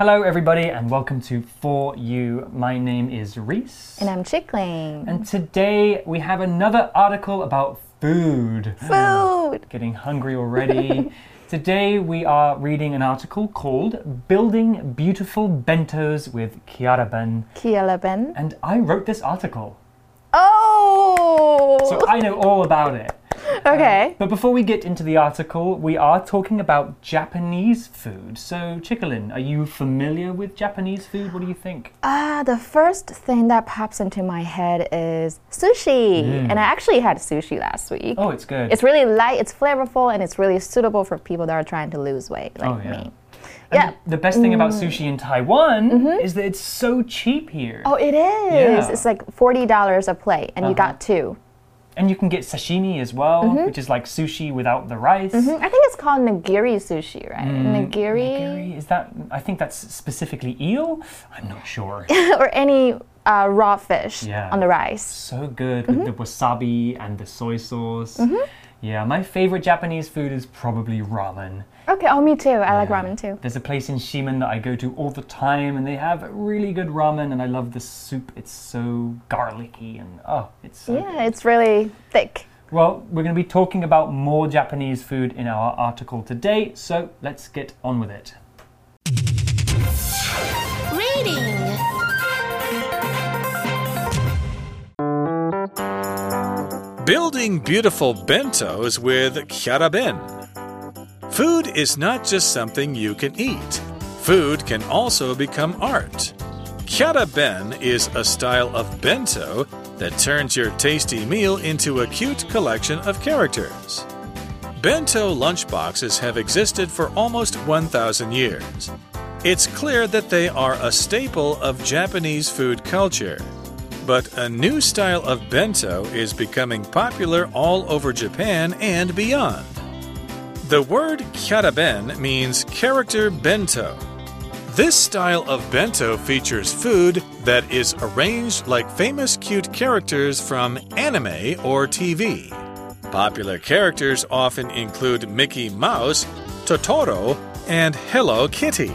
Hello, everybody, and welcome to For You. My name is Reese. And I'm Chickling. And today we have another article about food. Food! Getting hungry already. today we are reading an article called Building Beautiful Bentos with Kyaraben. Kiara Ben. And I wrote this article. Oh! So I know all about it. Okay. But before we get into the article, we are talking about Japanese food. So, Chickalin, are you familiar with Japanese food? What do you think? Ah, the first thing that pops into my head is sushi. And I actually had sushi last week. Oh, it's good. It's really light, it's flavorful, and it's really suitable for people that are trying to lose weight like Oh, yeah. me. And Yeah. The best thing about sushi in Taiwan is that it's so cheap here. Oh, it is. Yeah. It's like $40 a plate, and you Uh-huh. got two. And you can get sashimi as well, mm-hmm. which is like sushi without the rice. Mm-hmm. I think it's called nigiri sushi, right? Mm, nigiri? Nigiri, Is that? I think that's specifically eel. I'm not sure. or any uh, raw fish Yeah. on the rice. so good with mm-hmm. the wasabi and the soy sauce. Yeah, my favorite Japanese food is probably ramen. Okay, oh, me too. I like ramen too. There's a place in Shimen that I go to all the time, and they have really good ramen, and I love the soup. It's so garlicky, and oh, it's so good. Yeah, it's really thick. Well, we're going to be talking about more Japanese food in our article today, so let's get on with it. Reading. Building beautiful bentos with kyaraben. Food is not just something you can eat. Food can also become art. Kyaraben is a style of bento that turns your tasty meal into a cute collection of characters. Bento lunchboxes have existed for almost 1,000 years. It's clear that they are a staple of Japanese food culture. But a new style of bento is becoming popular all over Japan and beyond. The word kyaraben means character bento. This style of bento features food that is arranged like famous cute characters from anime or TV. Popular characters often include Mickey Mouse, Totoro, and Hello Kitty.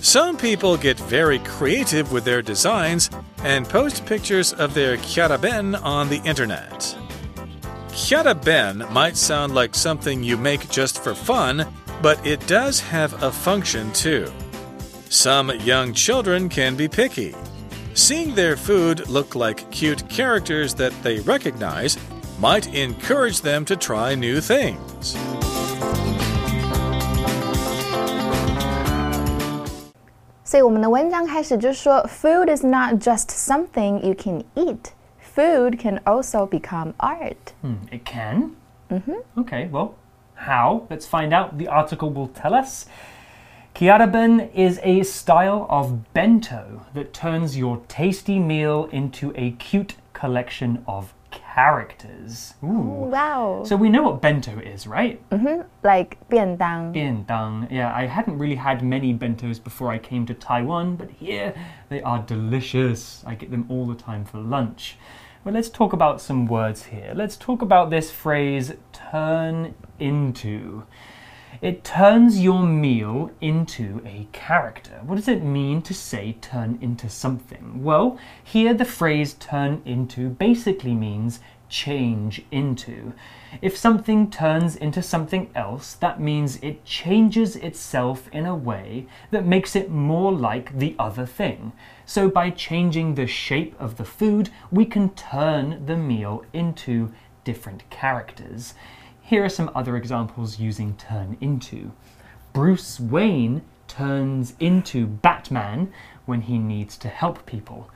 Some people get very creative with their designs and post pictures of their kyaraben on the internet. Kyaraben might sound like something you make just for fun, but it does have a function too. Some young children can be picky. Seeing their food look like cute characters that they recognize might encourage them to try new things. 所以我们的文章开始就说，Food is not just something you can eat. Food can also become art. Hmm, it can? Mm-hmm. Okay, well, how? Let's find out. The article will tell us. Kyaraben is a style of bento that turns your tasty meal into a cute collection of characters. Ooh. Wow. So we know what bento is, right? like 便当. Biendang. Yeah, I hadn't really had many bentos before I came to Taiwan, but here they are delicious. I get them all the time for lunch. Well, let's talk about some words here. Let's talk about this phrase turn into. It turns your meal into a character. What does it mean to say turn into something? Well, here the phrase turn into basically means change into. If something turns into something else, that means it changes itself in a way that makes it more like the other thing. So, by changing the shape of the food, we can turn the meal into different characters. Here are some other examples using turn into. Bruce Wayne turns into Batman when he needs to help people.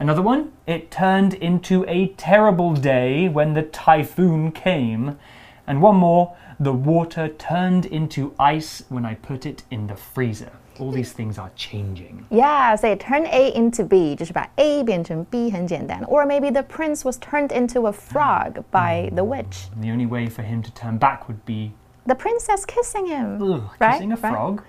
Another one, it turned into a terrible day when the typhoon came. And one more, the water turned into ice when I put it in the freezer. All these things are changing. Yeah, 所以 turn A into B 就是把 A 变成 B 很简单。Or maybe the prince was turned into a frog by the witch. And the only way for him to turn back would be The princess kissing him. ugh, right? kissing a right? frog.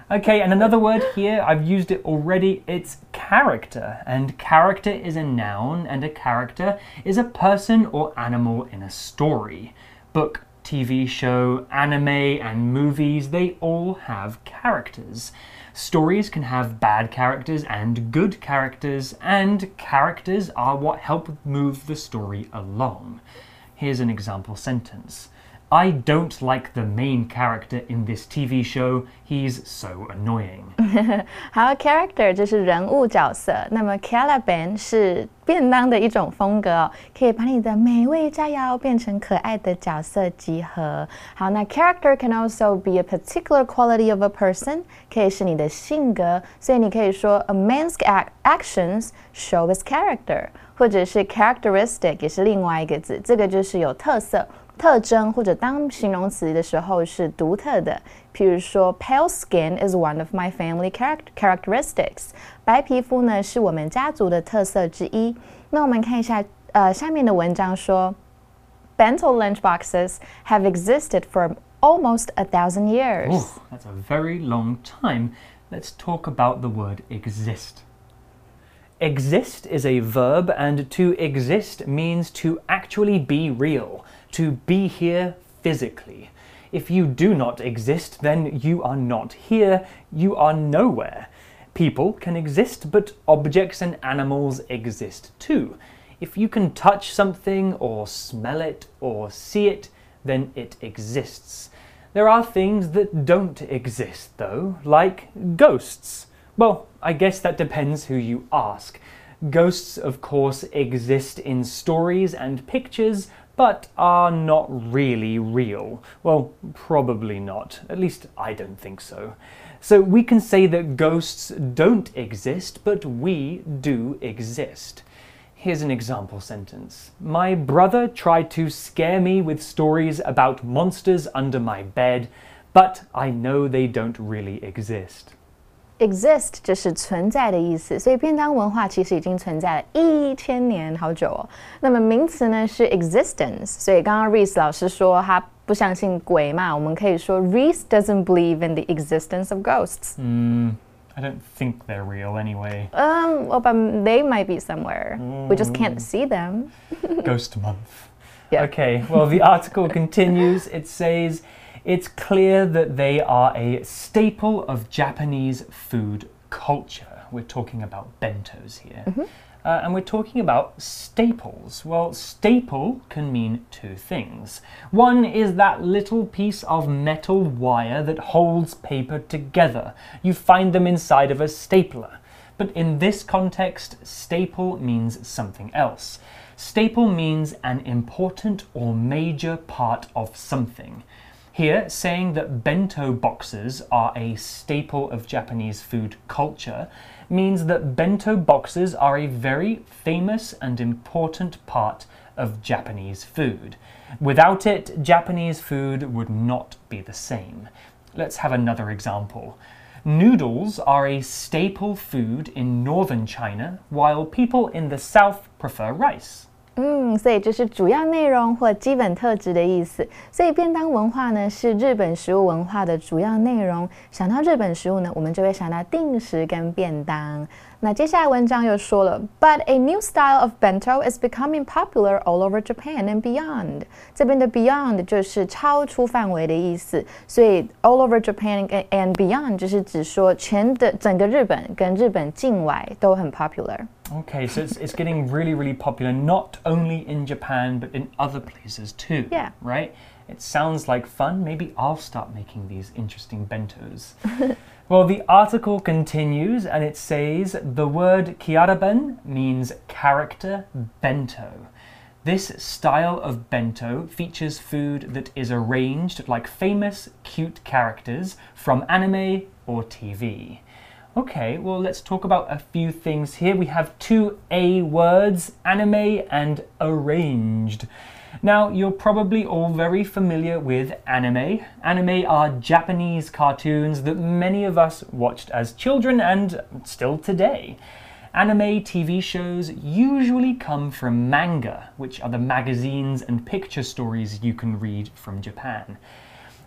okay, and another word here, I've used it already, it's character. And character is a noun, and a character is a person or animal in a story. Book, TV show, anime, and movies, they all have characters. Stories can have bad characters and good characters, and characters are what help move the story along. Here's an example sentence. I don't like the main character in this TV show. He's so annoying. 好，character 就是人物角色。那么 kyaraben 是便当的一种风格哦，可以把你的美味佳肴变成可爱的角色集合。好，那 character can also be a particular quality of a person，可以是你的性格。所以你可以说 a man's actions show his character，或者是 characteristic 也是另外一个字，这个就是有特色。特征或者当形容词的时候是独特的，譬如说，pale skin is one of my family characteristics。白皮肤呢是我们家族的特色之一。那我们看一下，呃，下面的文章说，bento lunch boxes have existed for almost a thousand years. Oh, that's a very long time. Let's talk about the word exist. Exist is a verb, and to exist means to actually be real to be here physically. If you do not exist, then you are not here, you are nowhere. People can exist, but objects and animals exist too. If you can touch something, or smell it, or see it, then it exists. There are things that don't exist, though, like ghosts. Well, I guess that depends who you ask. Ghosts, of course, exist in stories and pictures, but are not really real. Well, probably not. At least I don't think so. So we can say that ghosts don't exist, but we do exist. Here's an example sentence My brother tried to scare me with stories about monsters under my bed, but I know they don't really exist exist 就是存在的意思，所以便当文化其实已经存在了一千年，好久哦。那么名词呢是 existence，所以刚刚 Reese 老师说他不相信鬼嘛，我们可以说 Reese doesn't believe in the existence of ghosts. Mm, I don't think they're real anyway. Um, well, but they might be somewhere. We just can't see them. Ghost month. Yeah. Okay, well, the article continues. It says it's clear that they are a staple of Japanese food culture. We're talking about bentos here. Mm-hmm. Uh, and we're talking about staples. Well, staple can mean two things. One is that little piece of metal wire that holds paper together. You find them inside of a stapler. But in this context, staple means something else. Staple means an important or major part of something. Here, saying that bento boxes are a staple of Japanese food culture means that bento boxes are a very famous and important part of Japanese food. Without it, Japanese food would not be the same. Let's have another example. Noodles are a staple food in northern China, while people in the south prefer rice. 嗯，所以就是主要内容或基本特质的意思。所以便当文化呢是日本食物文化的主要内容。想到日本食物呢，我们就会想到定时跟便当。那接下来文章又说了，But a new style of bento is becoming popular all over Japan and beyond。这边的 beyond 就是超出范围的意思，所以 all over Japan and beyond 就是指说全的整个日本跟日本境外都很 popular。Okay, so it's, it's getting really, really popular, not only in Japan, but in other places too. Yeah. Right? It sounds like fun. Maybe I'll start making these interesting bentos. Well, the article continues and it says the word kyaraben means character bento. This style of bento features food that is arranged like famous, cute characters from anime or TV. Okay, well, let's talk about a few things here. We have two A words anime and arranged. Now, you're probably all very familiar with anime. Anime are Japanese cartoons that many of us watched as children and still today. Anime TV shows usually come from manga, which are the magazines and picture stories you can read from Japan.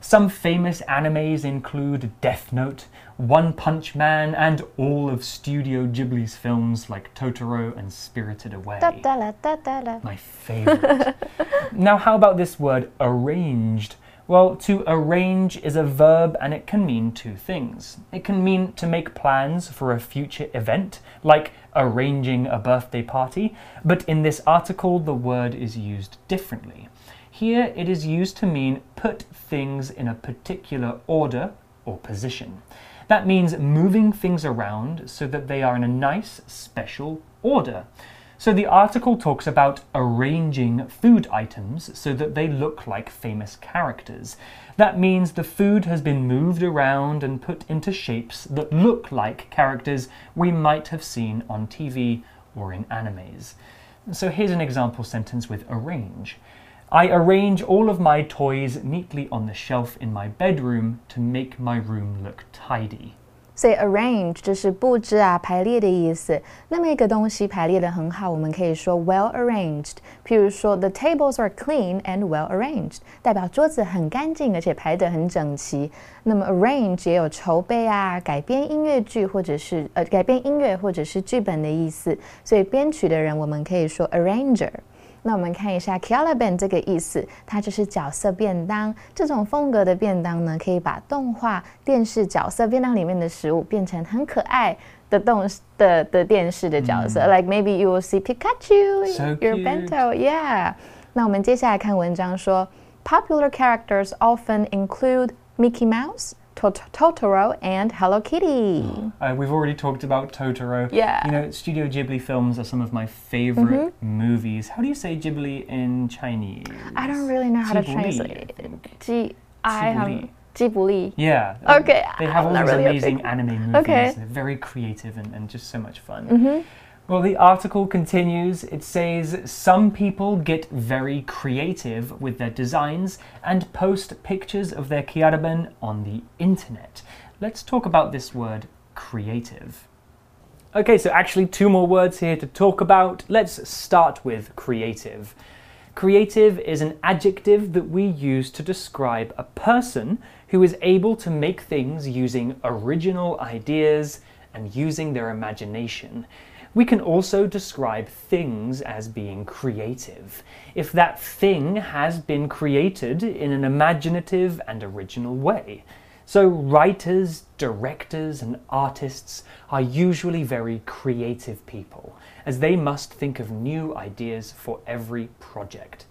Some famous animes include Death Note, One Punch Man, and all of Studio Ghibli's films like Totoro and Spirited Away. Da, da, da. My favorite. now, how about this word arranged? Well, to arrange is a verb and it can mean two things. It can mean to make plans for a future event, like arranging a birthday party, but in this article the word is used differently. Here it is used to mean put things in a particular order or position. That means moving things around so that they are in a nice, special order. So the article talks about arranging food items so that they look like famous characters. That means the food has been moved around and put into shapes that look like characters we might have seen on TV or in animes. So here's an example sentence with arrange. I arrange all of my toys neatly on the shelf in my bedroom to make my room look tidy. 所以 arrange 就是布置啊、排列的意思。那么一个东西排列的很好，我们可以说 well arranged。譬如说，the tables are clean and well arranged，代表桌子很干净，而且排得很整齐。那么 arrange 也有筹备啊、改编音乐剧或者是呃改编音乐或者是剧本的意思。所以编曲的人，我们可以说 arranger。 那我们看一下 Kialaben 这个意思，它就是角色便当。这种风格的便当呢，可以把动画、电视角色便当里面的食物变成很可爱的动的的电视的角色。Like maybe you will see Pikachu So your bento, yeah. 那我们接下来看文章说，Popular characters often include Mickey Mouse. Tot- Totoro and Hello Kitty. Uh, we've already talked about Totoro. Yeah. You know, Studio Ghibli films are some of my favorite movies. How do you say Ghibli in Chinese? I don't really know how to Ghibli, I translate. think. G I Ghibli. um Ghibli. Yeah. Okay, They have all I'm not these really amazing anime movies. Okay. They're very creative and, and just so much fun. Mm-hmm. Well, the article continues. It says some people get very creative with their designs and post pictures of their kyaraben on the internet. Let's talk about this word creative. Okay, so actually, two more words here to talk about. Let's start with creative. Creative is an adjective that we use to describe a person who is able to make things using original ideas and using their imagination. We can also describe things as being creative if that thing has been created in an imaginative and original way. So, writers, directors, and artists are usually very creative people, as they must think of new ideas for every project.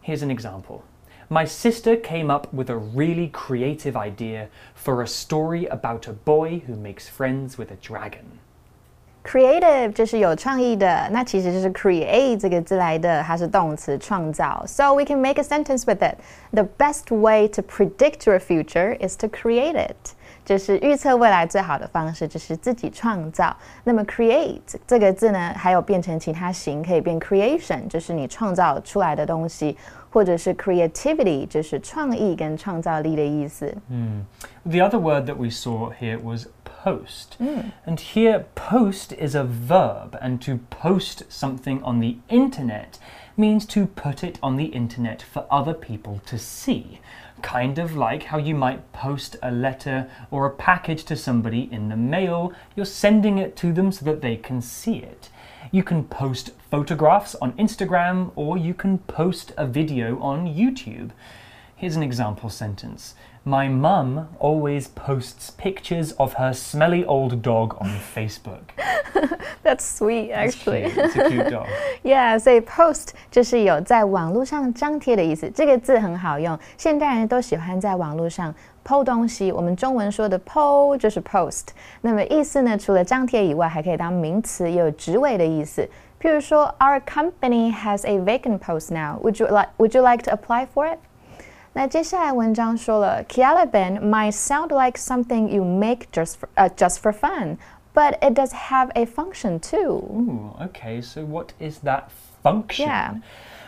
Here's an example. My sister came up with a really creative idea for a story about a boy who makes friends with a dragon. Creative 就是有创意的，那其实就是 create 这个字来的，它是动词创造。So we can make a sentence with it. The best way to predict your future is to create it. 就是预测未来最好的方式就是自己创造。那么 create 这个字呢，还有变成其他形，可以变 creation，就是你创造出来的东西，或者是 creativity，就是创意跟创造力的意思。 The other word that we saw here was post. Hmm. And here, post is a verb, and to post something on the internet means to put it on the internet for other people to see. Kind of like how you might post a letter or a package to somebody in the mail, you're sending it to them so that they can see it. You can post photographs on Instagram or you can post a video on YouTube. Here's an example sentence. My mum always posts pictures of her smelly old dog on Facebook. That's sweet, It's actually. cute. It's a cute dog. Yeah，所以 post 就是有在网络上张贴的意思。这个字很好用，现代人都喜欢在网络上 PO 东西。我们中文说的 PO 就是 post。那么意思呢，除了张贴以外，还可以当名词，也有职位的意思。譬如说，Our company has a vacant post now. Would you like Would you like to apply for it? 那接下来文章说了，Kyaraben might sound like something you make just for, uh, just for fun, but it does have a function too. Ooh, okay, so what is that function? Yeah.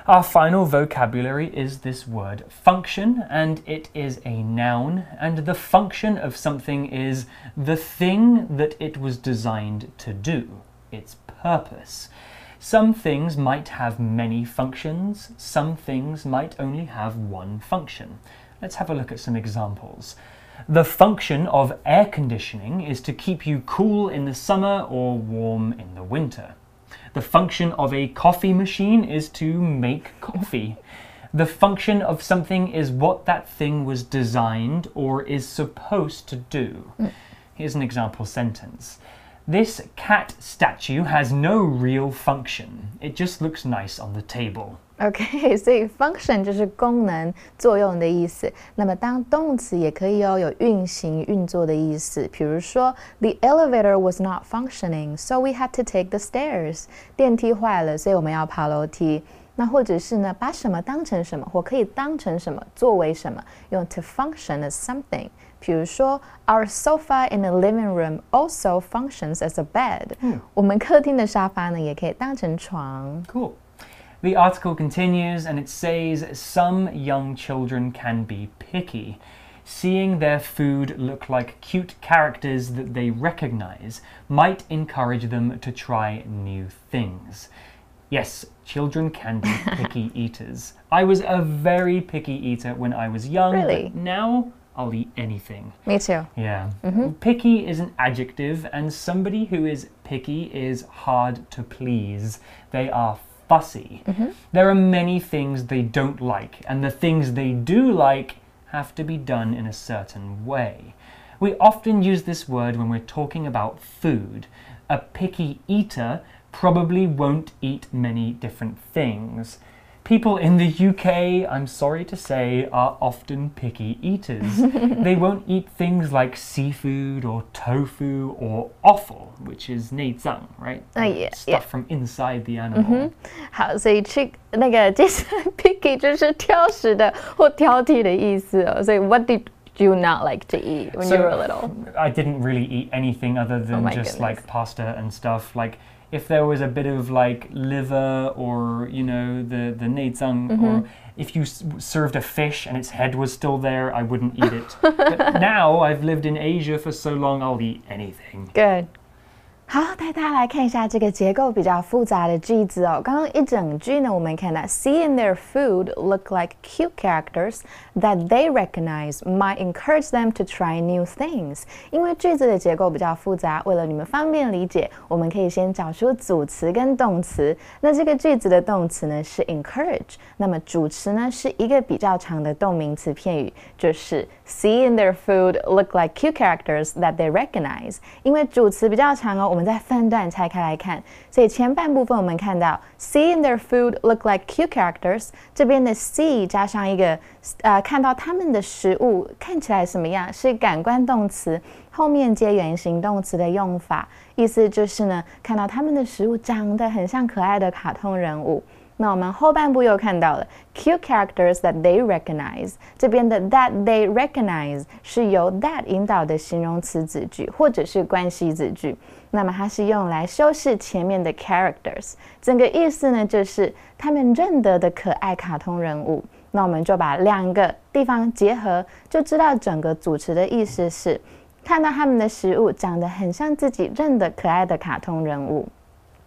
Our final vocabulary is this word function, and it is a noun, and the function of something is the thing that it was designed to do, its purpose. Some things might have many functions, some things might only have one function. Let's have a look at some examples. The function of air conditioning is to keep you cool in the summer or warm in the winter. The function of a coffee machine is to make coffee. The function of something is what that thing was designed or is supposed to do. Mm. Here's an example sentence. This cat statue has no real function. It just looks nice on the table. OK，所以 function 就是功能、作用的意思。那么当动词也可以哦，有运行、运作的意思。比如说，The elevator was not functioning, so we had to take the stairs。电梯坏了，所以我们要爬楼梯。那或者是呢，把什么当成什么，或可以当成什么，作为什么，用 to function as something。 比如说，Our sofa in the living room also functions as a bed。我们客厅的沙发呢，也可以当成床。Cool. The article continues and it says some young children can be picky. Seeing their food look like cute characters that they recognize might encourage them to try new things. Yes, children can be picky eaters. I was a very picky eater when I was young. but Really? now I'll eat anything. Me too. Yeah. Mm-hmm. Picky is an adjective, and somebody who is picky is hard to please. They are fussy. Mm-hmm. There are many things they don't like, and the things they do like have to be done in a certain way. We often use this word when we're talking about food. A picky eater probably won't eat many different things. People in the UK, I'm sorry to say, are often picky eaters. they won't eat things like seafood or tofu or offal, which is 内脏, right? Oh, yeah, Stuff yeah. from inside the animal. 好，所以去那个接下来 picky 就是挑食的或挑剔的意思哦。所以 what did you not like to eat when you So, were little? I didn't really eat anything other than Oh just goodness. like pasta and stuff. Like if there was a bit of like liver or you know the the 内脏 Mm-hmm. or if you s- served a fish and its head was still there, I wouldn't eat it. but now I've lived in Asia for so long, I'll eat anything. Good. 好，带大家来看一下这个结构比较复杂的句子哦。刚刚一整句呢，我们看到 seeing their food look like cute characters that they recognize might encourage them to try new things。因为句子的结构比较复杂，为了你们方便理解，我们可以先找出组词跟动词。那这个句子的动词呢是 encourage，那么主词呢是一个比较长的动名词片语，就是 seeing their food look like cute characters that they recognize。因为主词比较长哦，我们再分段拆开来看。所以前半部分我们看到 seeing their food look like cute characters，这边的 see 加上一个呃，看到他们的食物看起来什么样，是感官动词，后面接原形动词的用法，意思就是呢，看到他们的食物长得很像可爱的卡通人物。那我们后半部又看到了 cute characters that they recognize，这边的 that they recognize 是由 that 引导的形容词子句或者是关系子句，那么它是用来修饰前面的 characters，整个意思呢就是他们认得的可爱卡通人物。那我们就把两个地方结合，就知道整个组词的意思是看到他们的食物长得很像自己认得可爱的卡通人物。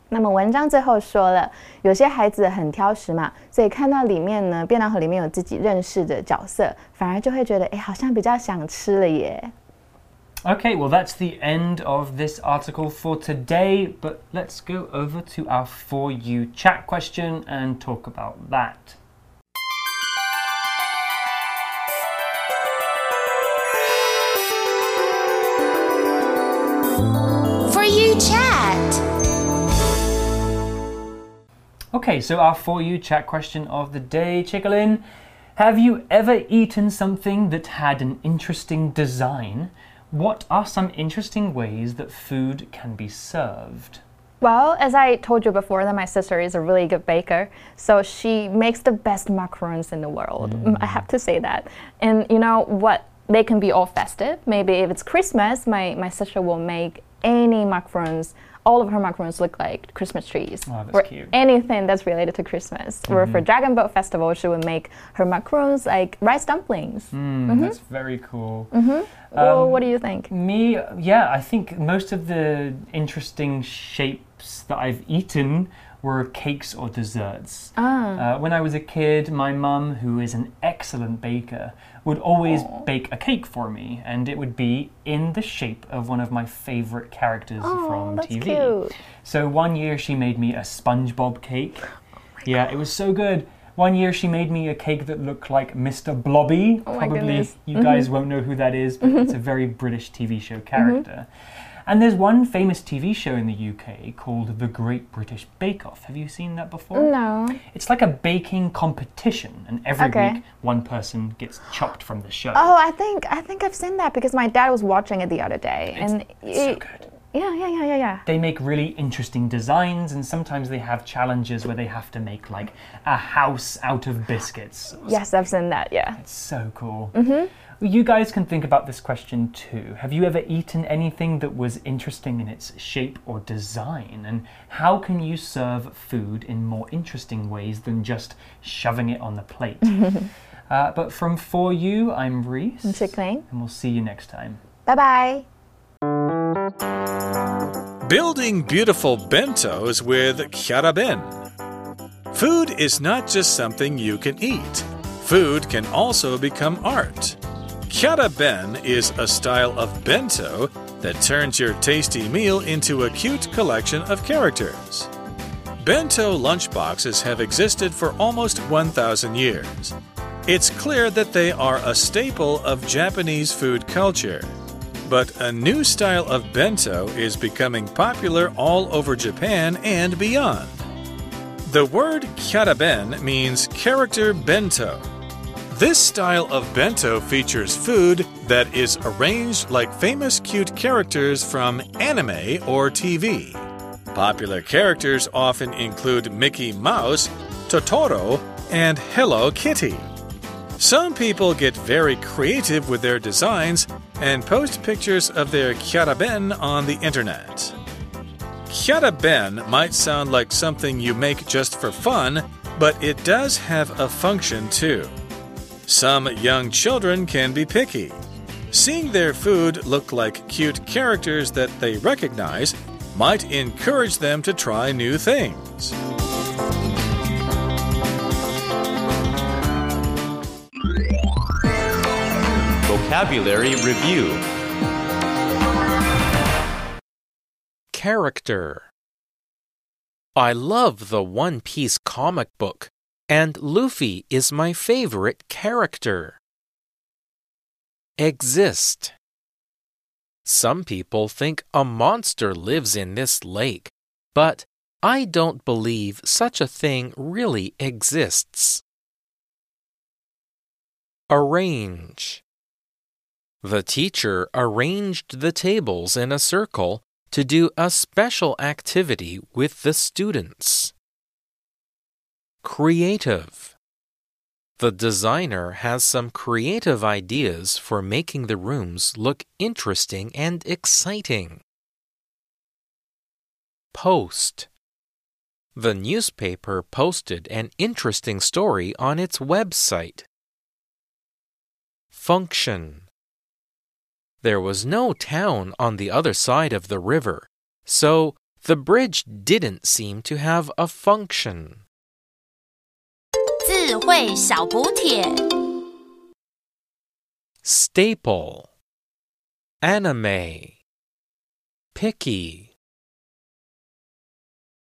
那么文章最后说了，有些孩子很挑食嘛，所以看到里面呢，便当盒里面有自己认识的角色，反而就会觉得，哎，好像比较想吃了耶。Okay, well, that's the end of this article for today, but let's go over to our For You chat question and talk about that. Okay, so our For You chat question of the day, Chickalin. Have you ever eaten something that had an interesting design? What are some interesting ways that food can be served? Well, as I told you before, that my sister is a really good baker, so she makes the best macarons in the world. Mm, I have to say that. And you know what? They can be all festive. Maybe if it's Christmas, my, my sister will make any macarons. All of her macarons look like Christmas trees. Oh, that's or cute. anything that's related to Christmas. Or for mm-hmm. Dragon Boat Festival, she would make her macarons like rice dumplings. Mm, mm-hmm. That's very cool. Mm-hmm. well, um, what do you think? Me, yeah, I think most of the interesting shapes that I've eaten were cakes or desserts. Ah. Uh, when I was a kid, my mum, who is an excellent baker, would always bake a cake for me, and it would be in the shape of one of my favorite characters Oh, from that's TV. cute. So one year she made me a SpongeBob cake. yeah, it was so good. One year she made me a cake that looked like Mr. Blobby. Oh Probably you guys won't know who that is, but it's a very British TV show character. And there's one famous TV show in the UK called The Great British Bake Off. Have you seen that before? No. It's like a baking competition, and every Okay. week one person gets chopped from the show. Oh, I think I think I've seen that because my dad was watching it the other day, It's- and it's so good. yeah, yeah, yeah, yeah, yeah. They make really interesting designs, and sometimes they have challenges where they have to make like a house out of biscuits. Yes, I've seen that. Yeah. It's so cool. Mm-hmm. You guys can think about this question too. Have you ever eaten anything that was interesting in its shape or design? And how can you serve food in more interesting ways than just shoving it on the plate? uh, but from For You, I'm Reese. Chickling. And we'll see you next time. Bye bye. Building beautiful bentos with Kyaraben. Food is not just something you can eat. Food can also become art. Kyaraben is a style of bento that turns your tasty meal into a cute collection of characters. Bento lunchboxes have existed for almost 1,000 years. It's clear that they are a staple of Japanese food culture. But a new style of bento is becoming popular all over Japan and beyond. The word kyaraben means character bento. This style of bento features food that is arranged like famous cute characters from anime or TV. Popular characters often include Mickey Mouse, Totoro, and Hello Kitty. Some people get very creative with their designs and post pictures of their kyaraben on the internet. Kyaraben might sound like something you make just for fun, but it does have a function too. Some young children can be picky. Seeing their food look like cute characters that they recognize might encourage them to try new things. Vocabulary Review Character I love the One Piece comic book, and Luffy is my favorite character. Exist Some people think a monster lives in this lake, but I don't believe such a thing really exists. Arrange the teacher arranged the tables in a circle to do a special activity with the students. Creative. The designer has some creative ideas for making the rooms look interesting and exciting. Post. The newspaper posted an interesting story on its website. Function. There was no town on the other side of the river, so the bridge didn't seem to have a function. 智慧小补帖。 Staple, anime, picky,